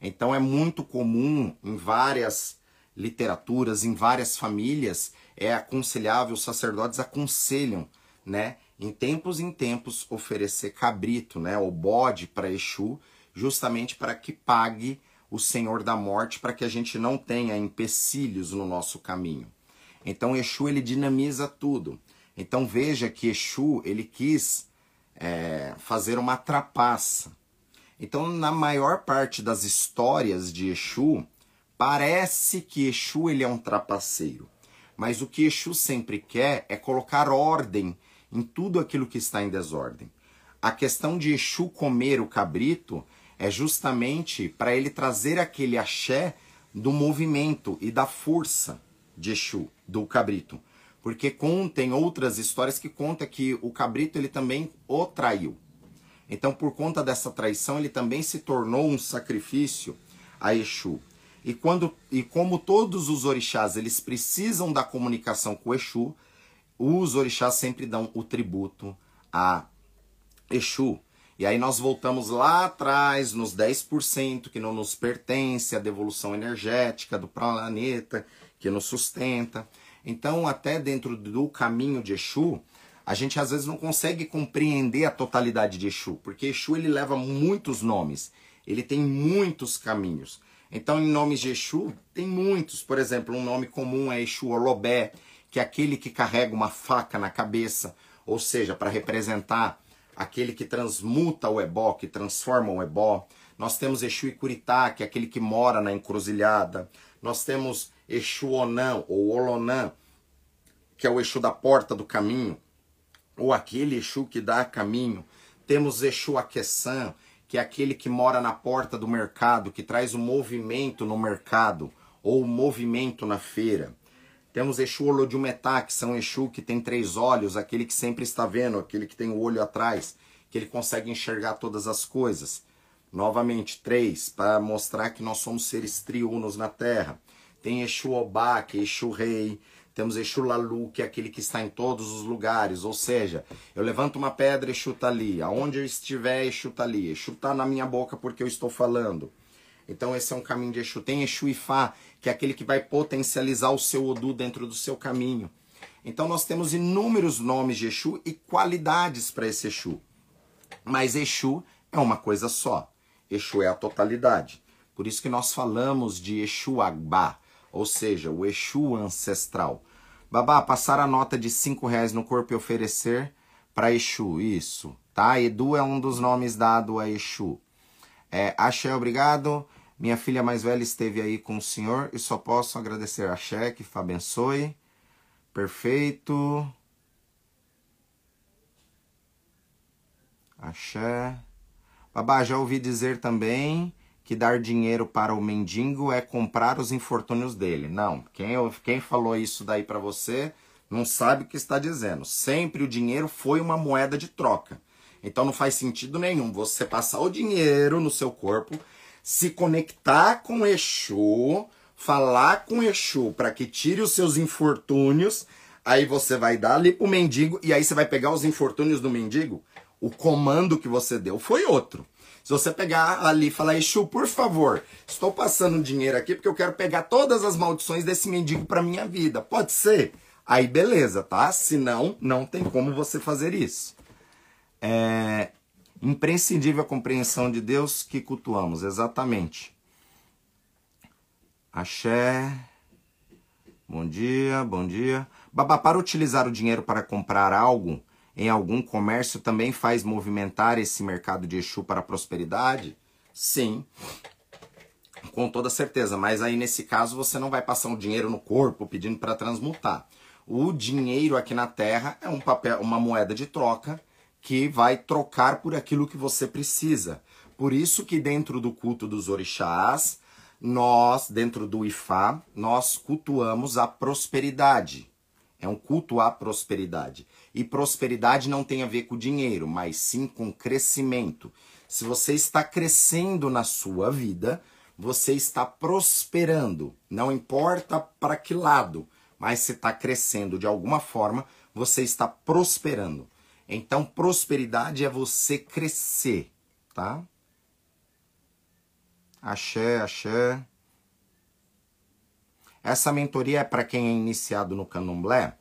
Então é muito comum em várias literaturas, em várias famílias, é aconselhável, os sacerdotes aconselham, né, em tempos em tempos oferecer cabrito, né, ou bode para Exu, justamente para que pague o Senhor da Morte, para que a gente não tenha empecilhos no nosso caminho. Então Exu ele dinamiza tudo. Então veja que Exu ele quis é, fazer uma trapaça. Então na maior parte das histórias de Exu parece que Exu ele é um trapaceiro. Mas o que Exu sempre quer é colocar ordem em tudo aquilo que está em desordem. A questão de Exu comer o cabrito é justamente para ele trazer aquele axé do movimento e da força de Exu, do cabrito. Porque contem outras histórias que conta que o cabrito ele também o traiu. Então, por conta dessa traição, ele também se tornou um sacrifício a Exu. E, quando, e como todos os orixás eles precisam da comunicação com Exu, os orixás sempre dão o tributo a Exu. E aí nós voltamos lá atrás, nos 10% que não nos pertence, a devolução energética do planeta, que nos sustenta. Então, até dentro do caminho de Exu, a gente às vezes não consegue compreender a totalidade de Exu, porque Exu ele leva muitos nomes, ele tem muitos caminhos. Então, em nomes de Exu, tem muitos. Por exemplo, um nome comum é Exu Olobé, que é aquele que carrega uma faca na cabeça, ou seja, para representar aquele que transmuta o ebó, que transforma o ebó. Nós temos Exu Icuritá, que é aquele que mora na encruzilhada. Nós temos Exu Onã, ou Olonã, que é o Exu da porta do caminho, ou aquele Exu que dá caminho. Temos Exu Aqueçã, que é aquele que mora na porta do mercado, que traz o movimento no mercado, ou o movimento na feira. Temos Exu Olodiumetá, que são Exu que tem três olhos, aquele que sempre está vendo, aquele que tem o olho atrás, que ele consegue enxergar todas as coisas. Novamente, três, para mostrar que nós somos seres triunos na Terra. Tem Exu Obá, que é Exu Rei. Temos Exu Lalu, que é aquele que está em todos os lugares, ou seja, eu levanto uma pedra, Exu está ali. Aonde eu estiver, Exu está ali. Exu está na minha boca porque eu estou falando. Então esse é um caminho de Exu. Tem Exu Ifá, que é aquele que vai potencializar o seu Odu dentro do seu caminho. Então nós temos inúmeros nomes de Exu e qualidades para esse Exu. Mas Exu é uma coisa só. Exu é a totalidade. Por isso que nós falamos de Exu Agbá, ou seja, o Exu ancestral. Babá, passar a nota de cinco reais no corpo e oferecer para Exu, isso, tá? Edu é um dos nomes dado a Exu. É, Axé, obrigado. Minha filha mais velha esteve aí com o senhor e só posso agradecer. Axé, que abençoe. Perfeito. Axé. Babá, já ouvi dizer também que dar dinheiro para o mendigo é comprar os infortúnios dele. Não, quem, quem falou isso daí para você não sabe o que está dizendo. Sempre o dinheiro foi uma moeda de troca. Então não faz sentido nenhum você passar o dinheiro no seu corpo, se conectar com Exu, falar com Exu para que tire os seus infortúnios, aí você vai dar ali pro mendigo e aí você vai pegar os infortúnios do mendigo. O comando que você deu foi outro. Se você pegar ali e falar, Exu, por favor, estou passando dinheiro aqui porque eu quero pegar todas as maldições desse mendigo para minha vida. Pode ser? Aí beleza, tá? Se não, não tem como você fazer isso. É imprescindível a compreensão de Deus que cultuamos, exatamente. Axé. Bom dia, bom dia. Babá, para utilizar o dinheiro para comprar algo em algum comércio também faz movimentar esse mercado de Exu para a prosperidade? Sim, com toda certeza. Mas aí nesse caso você não vai passar um dinheiro no corpo pedindo para transmutar. O dinheiro aqui na Terra é um papel, uma moeda de troca que vai trocar por aquilo que você precisa. Por isso que dentro do culto dos orixás, nós, dentro do Ifá, nós cultuamos a prosperidade. É um culto à prosperidade. E prosperidade não tem a ver com dinheiro, mas sim com crescimento. Se você está crescendo na sua vida, você está prosperando. Não importa para que lado, mas se está crescendo de alguma forma, você está prosperando. Então, prosperidade é você crescer, tá? Axé, axé. Essa mentoria é para quem é iniciado no candomblé.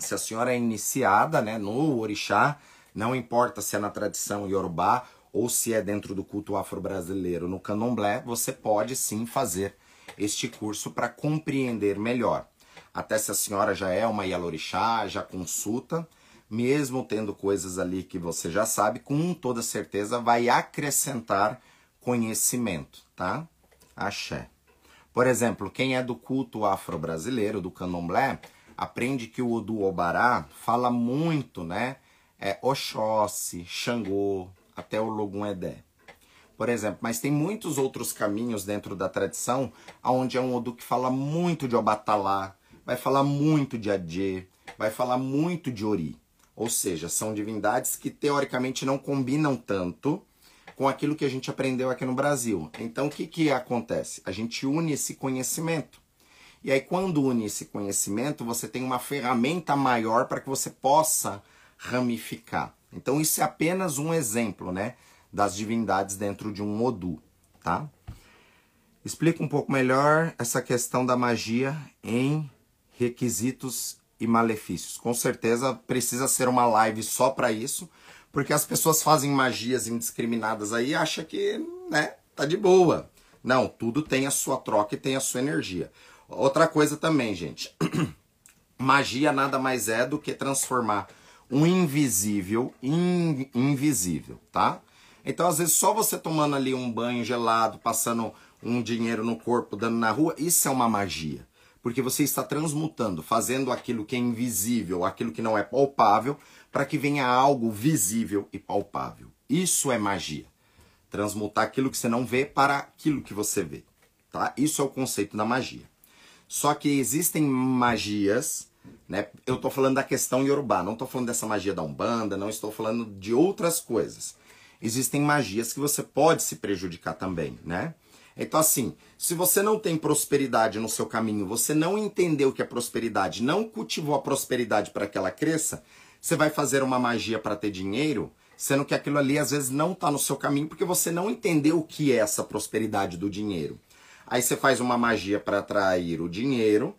Se a senhora é iniciada né, no orixá, não importa se é na tradição iorubá ou se é dentro do culto afro-brasileiro no candomblé, você pode sim fazer este curso para compreender melhor. Até se a senhora já é uma Yalorixá, já consulta, mesmo tendo coisas ali que você já sabe, com toda certeza vai acrescentar conhecimento, tá? Axé. Por exemplo, quem é do culto afro-brasileiro, do candomblé, aprende que o do Obará fala muito, né? É Oxóssi, Xangô, até o Logum Edé. Por exemplo, mas tem muitos outros caminhos dentro da tradição, onde é um Odu que fala muito de Obatalá, vai falar muito de Adjê, vai falar muito de Ori. Ou seja, são divindades que teoricamente não combinam tanto com aquilo que a gente aprendeu aqui no Brasil. Então o que, que acontece? A gente une esse conhecimento. E aí, quando une esse conhecimento, você tem uma ferramenta maior para que você possa ramificar. Então, isso é apenas um exemplo, né? Das divindades dentro de um Odu, tá? Explica um pouco melhor essa questão da magia em requisitos e malefícios. Com certeza precisa ser uma live só para isso, porque as pessoas fazem magias indiscriminadas aí e acham que, né, tá de boa. Não, tudo tem a sua troca e tem a sua energia. Outra coisa também, gente. Magia nada mais é do que transformar um invisível em invisível, tá? Então, às vezes, só você tomando ali um banho gelado, passando um dinheiro no corpo, dando na rua, isso é uma magia porque você está transmutando, fazendo aquilo que é invisível, aquilo que não é palpável, para que venha algo visível e palpável. Isso é magia. Transmutar aquilo que você não vê para aquilo que você vê. Tá? Isso é o conceito da magia. Só que existem magias, né? Eu estou falando da questão iorubá, não estou falando dessa magia da Umbanda, não estou falando de outras coisas. Existem magias que você pode se prejudicar também, né? Então, assim, se você não tem prosperidade no seu caminho, você não entendeu que é prosperidade, não cultivou a prosperidade para que ela cresça, você vai fazer uma magia para ter dinheiro, sendo que aquilo ali às vezes não está no seu caminho porque você não entendeu o que é essa prosperidade do dinheiro. Aí você faz uma magia para atrair o dinheiro,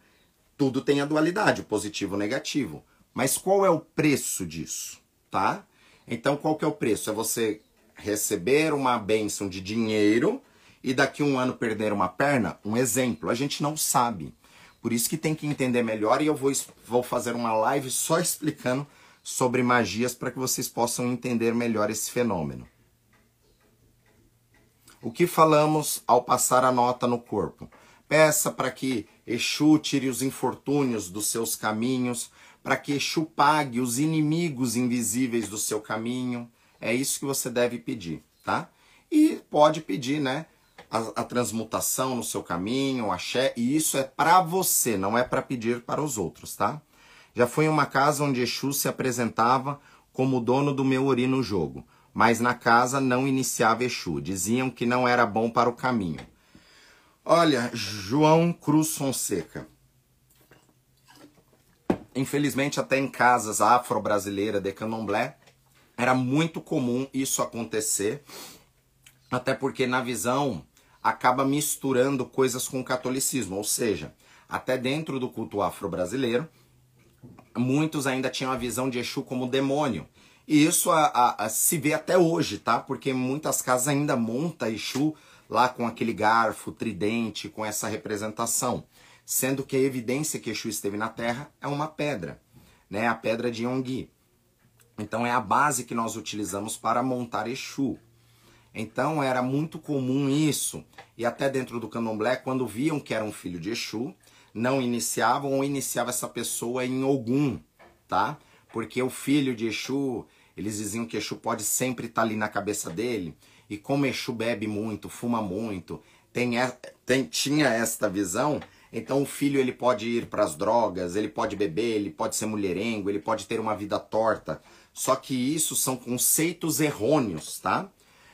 tudo tem a dualidade, positivo negativo. Mas qual é o preço disso, tá? Então, qual que é o preço? É você receber uma bênção de dinheiro e daqui um ano perder uma perna? Um exemplo, a gente não sabe. Por isso que tem que entender melhor e eu vou, vou fazer uma live só explicando sobre magias para que vocês possam entender melhor esse fenômeno. O que falamos ao passar a nota no corpo? Peça para que Exu tire os infortúnios dos seus caminhos, para que Exu pague os inimigos invisíveis do seu caminho. É isso que você deve pedir, tá? E pode pedir, né? a, a transmutação no seu caminho, o axé, e isso é para você, não é para pedir para os outros, tá? Já fui em uma casa onde Exu se apresentava como dono do meu ori no jogo, mas na casa não iniciava Exu, diziam que não era bom para o caminho. Olha, João Cruz Fonseca. Infelizmente, até em casas afro-brasileiras de candomblé, era muito comum isso acontecer, até porque na visão acaba misturando coisas com o catolicismo, ou seja, até dentro do culto afro-brasileiro, muitos ainda tinham a visão de Exu como demônio. E isso a, a, a, se vê até hoje, tá? Porque muitas casas ainda montam Exu lá com aquele garfo, tridente, com essa representação. Sendo que a evidência que Exu esteve na Terra é uma pedra, né? A pedra de Yonggi. Então é a base que nós utilizamos para montar Exu. Então era muito comum isso, e até dentro do candomblé, quando viam que era um filho de Exu, não iniciavam ou iniciava essa pessoa em Ogum, tá? Porque o filho de Exu, eles diziam que Exu pode sempre estar tá ali na cabeça dele, e como Exu bebe muito, fuma muito, tem, tem, tinha esta visão, então o filho ele pode ir para as drogas, ele pode beber, ele pode ser mulherengo, ele pode ter uma vida torta. Só que isso são conceitos errôneos, tá?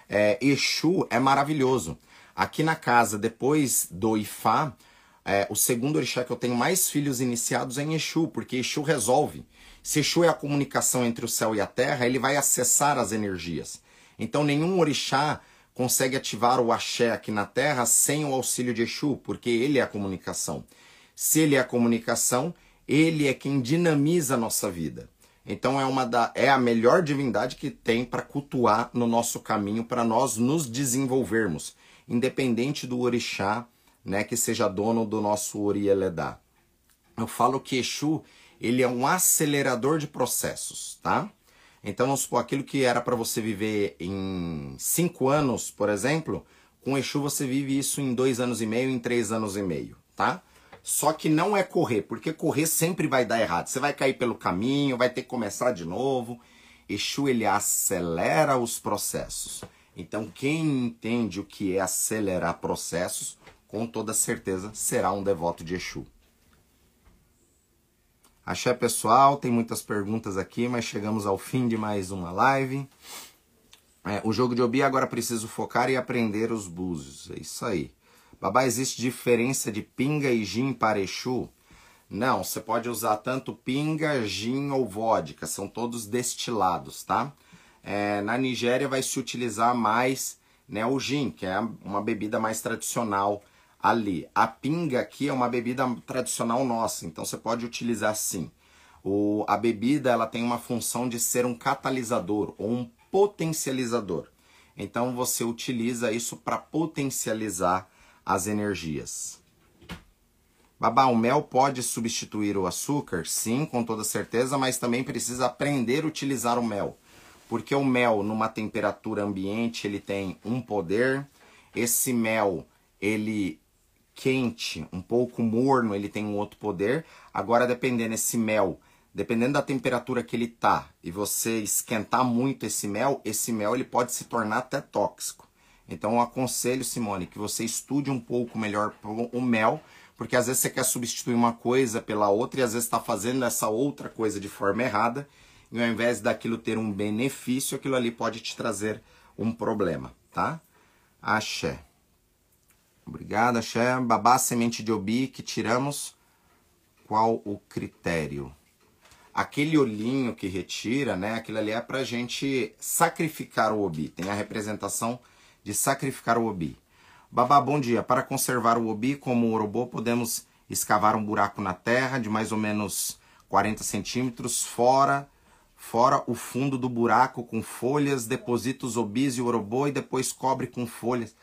É, Exu é maravilhoso. Aqui na casa, depois do Ifá, é, o segundo orixá que eu tenho mais filhos iniciados é em Exu, porque Exu resolve. Se Exu é a comunicação entre o céu e a terra, ele vai acessar as energias. Então nenhum orixá consegue ativar o axé aqui na terra sem o auxílio de Exu, porque ele é a comunicação. Se ele é a comunicação, ele é quem dinamiza a nossa vida. Então é uma da é a melhor divindade que tem para cultuar no nosso caminho para nós nos desenvolvermos, independente do orixá, né, que seja dono do nosso Orieledá. Eu falo que Exu, ele é um acelerador de processos, tá? Então, vamos supor, aquilo que era para você viver em cinco anos, por exemplo, com Exu você vive isso em dois anos e meio, em três anos e meio, tá? Só que não é correr, porque correr sempre vai dar errado. Você vai cair pelo caminho, vai ter que começar de novo. Exu ele acelera os processos. Então, quem entende o que é acelerar processos, com toda certeza será um devoto de Exu. Axé pessoal, tem muitas perguntas aqui, mas chegamos ao fim de mais uma live. É, o jogo de Obi agora preciso focar e aprender os búzios. É isso aí. Babá, existe diferença de pinga e gin para Exu? Não, você pode usar tanto pinga, gin ou vodka, são todos destilados, tá? É, na Nigéria vai se utilizar mais né, o gin, que é uma bebida mais tradicional ali. A pinga aqui é uma bebida tradicional nossa, então você pode utilizar sim. O, a bebida ela tem uma função de ser um catalisador ou um potencializador. Então você utiliza isso para potencializar as energias. Babá, o mel pode substituir o açúcar? Sim, com toda certeza, mas também precisa aprender a utilizar o mel. Porque o mel, numa temperatura ambiente, ele tem um poder. Esse mel, ele quente, um pouco morno, ele tem um outro poder. Agora, dependendo esse mel, dependendo da temperatura que ele tá, e você esquentar muito esse mel, esse mel ele pode se tornar até tóxico. Então eu aconselho, Simone, que você estude um pouco melhor o mel, porque às vezes você quer substituir uma coisa pela outra e às vezes está fazendo essa outra coisa de forma errada, e ao invés daquilo ter um benefício, aquilo ali pode te trazer um problema, tá? Axé. Obrigado, Axé. Babá, semente de obi que tiramos, qual o critério? Aquele olhinho que retira, né? Aquilo ali é pra gente sacrificar o obi. Tem a representação de sacrificar o obi. Babá, bom dia. Para conservar o obi como o orobô, podemos escavar um buraco na terra de mais ou menos 40 centímetros, fora fora o fundo do buraco com folhas, deposita os obis e o orobô e depois cobre com folhas.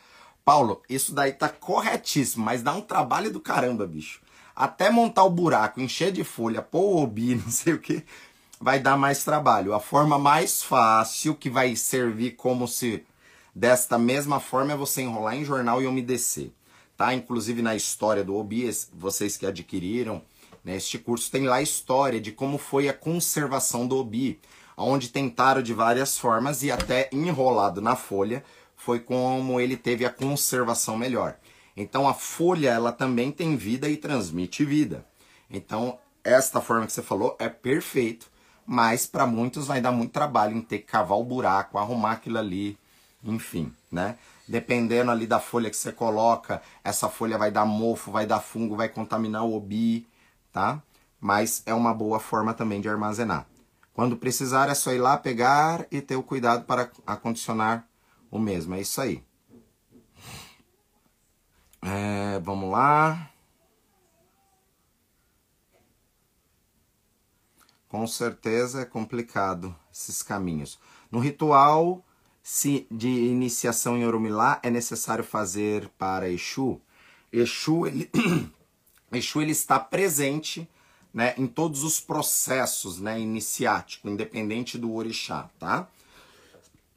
Paulo, isso daí tá corretíssimo, mas dá um trabalho do caramba, bicho. Até montar o buraco, encher de folha, pôr o obi, não sei o que, vai dar mais trabalho. A forma mais fácil que vai servir como se desta mesma forma é você enrolar em jornal e umedecer, tá? Inclusive na história do obi, vocês que adquiriram, né, este curso tem lá a história de como foi a conservação do obi, onde tentaram de várias formas e até enrolado na folha foi como ele teve a conservação melhor. Então a folha ela também tem vida e transmite vida. Então esta forma que você falou é perfeito, mas para muitos vai dar muito trabalho em ter que cavar o buraco, arrumar aquilo ali, enfim, né? Dependendo ali da folha que você coloca, essa folha vai dar mofo, vai dar fungo, vai contaminar o obi, tá? Mas é uma boa forma também de armazenar. Quando precisar é só ir lá pegar e ter o cuidado para acondicionar o mesmo. É isso aí. É, vamos lá. Com certeza é complicado esses caminhos. No ritual de iniciação em Orumilá é necessário fazer para Exu. Exu ele, Exu ele está presente né, em todos os processos né, iniciáticos, independente do orixá, tá?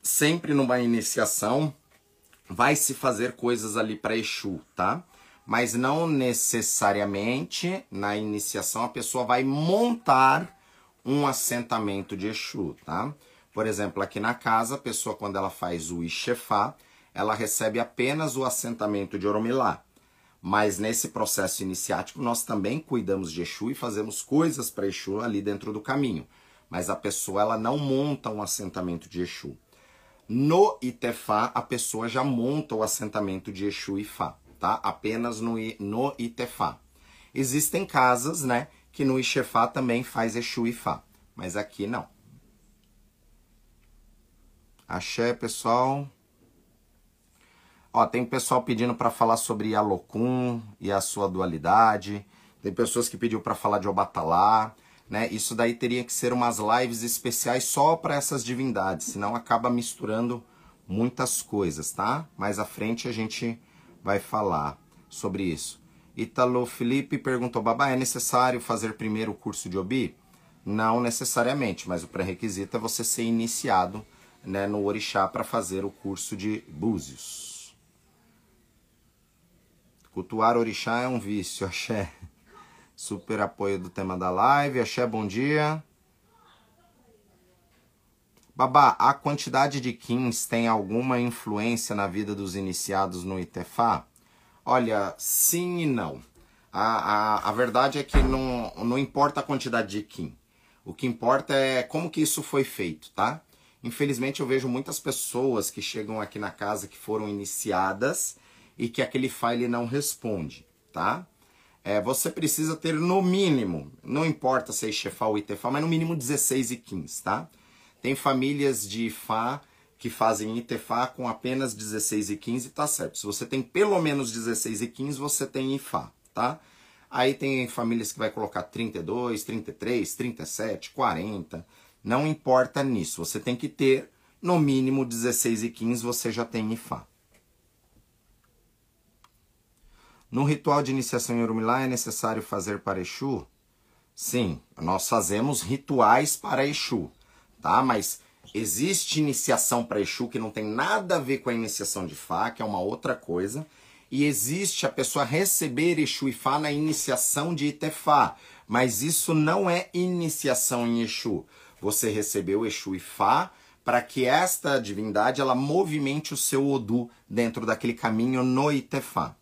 Sempre numa iniciação vai se fazer coisas ali para Exu, tá? Mas não necessariamente na iniciação a pessoa vai montar um assentamento de Exu, tá? Por exemplo, aqui na casa, a pessoa quando ela faz o Ixefá, ela recebe apenas o assentamento de Oromilá. Mas nesse processo iniciático nós também cuidamos de Exu e fazemos coisas para Exu ali dentro do caminho. Mas a pessoa ela não monta um assentamento de Exu. No Itefá, a pessoa já monta o assentamento de Exu e Fá, tá? Apenas no, no Itefá. Existem casas, né, que no Ixefá também faz Exu e Fá, mas aqui não. Axé, pessoal. Ó, tem pessoal pedindo para falar sobre Alokun e a sua dualidade. Tem pessoas que pediu para falar de Obatalá né? Isso daí teria que ser umas lives especiais só para essas divindades, senão acaba misturando muitas coisas, tá? Mais à frente a gente vai falar sobre isso. Italo Felipe perguntou: Babá, é necessário fazer primeiro o curso de Obi? Não necessariamente, mas o pré-requisito é você ser iniciado né, no Orixá para fazer o curso de Búzios. Cultuar Orixá é um vício, axé. Super apoio do tema da live. Axé, bom dia. Babá, a quantidade de kins tem alguma influência na vida dos iniciados no Itefá? Olha, sim e não. A, a, a verdade é que não, não importa a quantidade de kim. O que importa é como que isso foi feito, tá? Infelizmente eu vejo muitas pessoas que chegam aqui na casa que foram iniciadas e que aquele file não responde, tá? É, você precisa ter no mínimo, não importa se é Ixefá ou Itefá, mas no mínimo 16 e 15, tá? Tem famílias de Ifá que fazem Itefá com apenas 16 e 15, tá certo. Se você tem pelo menos 16 e 15, você tem Ifá, tá? Aí tem famílias que vai colocar 32, 33, 37, 40, não importa nisso. Você tem que ter no mínimo 16 e 15, você já tem Ifá. No ritual de iniciação em Urumilá é necessário fazer para Exu? Sim, nós fazemos rituais para Exu, tá? Mas existe iniciação para Exu que não tem nada a ver com a iniciação de Fá, que é uma outra coisa. E existe a pessoa receber Exu e Fá na iniciação de Itefá. Mas isso não é iniciação em Exu. Você recebeu Exu e Fá para que esta divindade ela movimente o seu Odu dentro daquele caminho no Itefá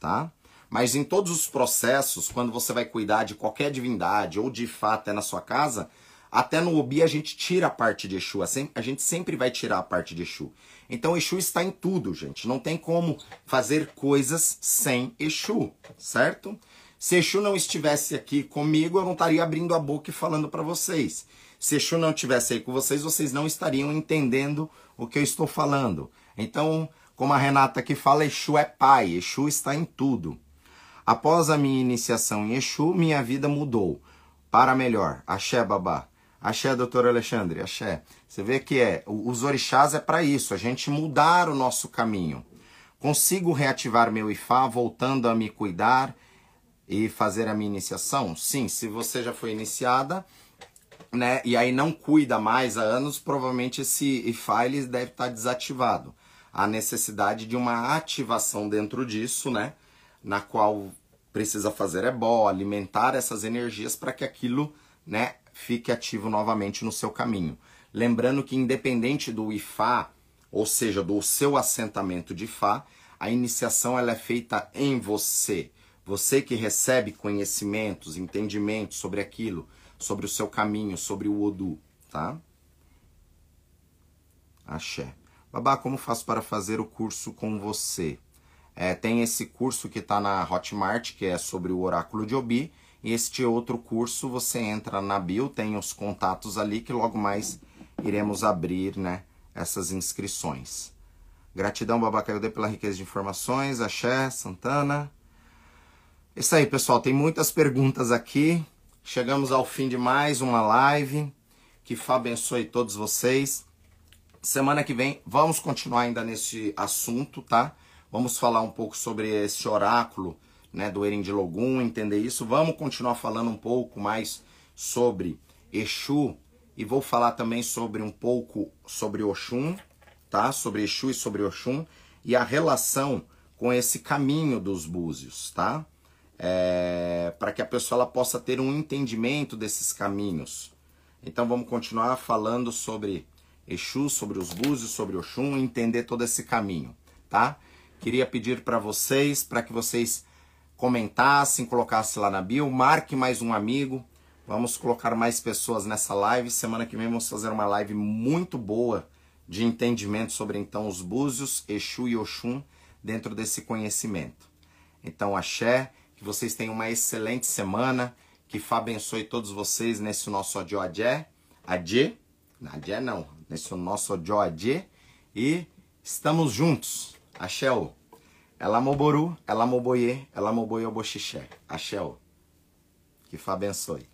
tá? Mas em todos os processos, quando você vai cuidar de qualquer divindade ou de fato é na sua casa, Até no Obi a gente tira a parte de Exu, a gente sempre vai tirar a parte de Exu. Então Exu está em tudo, gente. Não tem como fazer coisas sem Exu, certo? Se Exu não estivesse aqui comigo, eu não estaria abrindo a boca e falando para vocês. Se Exu não estivesse aí com vocês, vocês não estariam entendendo o que eu estou falando. Então, como a Renata aqui fala, Exu é pai, Exu está em tudo. Após a minha iniciação em Exu, minha vida mudou para melhor. Axé, babá. Axé, doutor Alexandre, axé. Você vê que é, os orixás é para isso, a gente mudar o nosso caminho. Consigo reativar meu Ifá voltando a me cuidar e fazer a minha iniciação? Sim, se você já foi iniciada, né, e aí não cuida mais há anos, provavelmente esse Ifá ele deve estar desativado. Há necessidade de uma ativação dentro disso, né, na qual precisa fazer ebó, alimentar essas energias para que aquilo, né, fique ativo novamente no seu caminho. Lembrando que independente do Ifá, ou seja, do seu assentamento de Ifá, a iniciação ela é feita em você. Você que recebe conhecimentos, entendimentos sobre aquilo, sobre o seu caminho, sobre o Odu, tá? Axé. Babá, como faço para fazer o curso com você? É, tem esse curso que está na Hotmart, que é sobre o oráculo de Obi, este outro curso você entra na bio, tem os contatos ali que logo mais iremos abrir, né, essas inscrições. Gratidão, Babacaiudê, pela riqueza de informações. Axé, Santana. Isso aí, pessoal. Tem muitas perguntas aqui. Chegamos ao fim de mais uma live. Que Fá abençoe todos vocês. Semana que vem vamos continuar ainda nesse assunto, tá? Vamos falar um pouco sobre esse oráculo né, do Erin de entender isso. Vamos continuar falando um pouco mais sobre Exu e vou falar também sobre um pouco sobre Oxum, tá? Sobre Exu e sobre Oxum e a relação com esse caminho dos búzios, tá? É, para que a pessoa ela possa ter um entendimento desses caminhos. Então vamos continuar falando sobre Exu, sobre os búzios, sobre Oxum, entender todo esse caminho, tá? Queria pedir para vocês, para que vocês comentassem, colocassem lá na bio, marque mais um amigo. Vamos colocar mais pessoas nessa live. Semana que vem vamos fazer uma live muito boa de entendimento sobre então os búzios, Exu e Oxum dentro desse conhecimento. Então, axé, que vocês tenham uma excelente semana, que Fá abençoe todos vocês nesse nosso Odjo Adjé, Adjé, Adjé não, nesse nosso Odjo Adjé, e estamos juntos. Axéu. Ela moboru, ela moboye, ela moboye oboxixé. Axéu. Que Fá abençoe.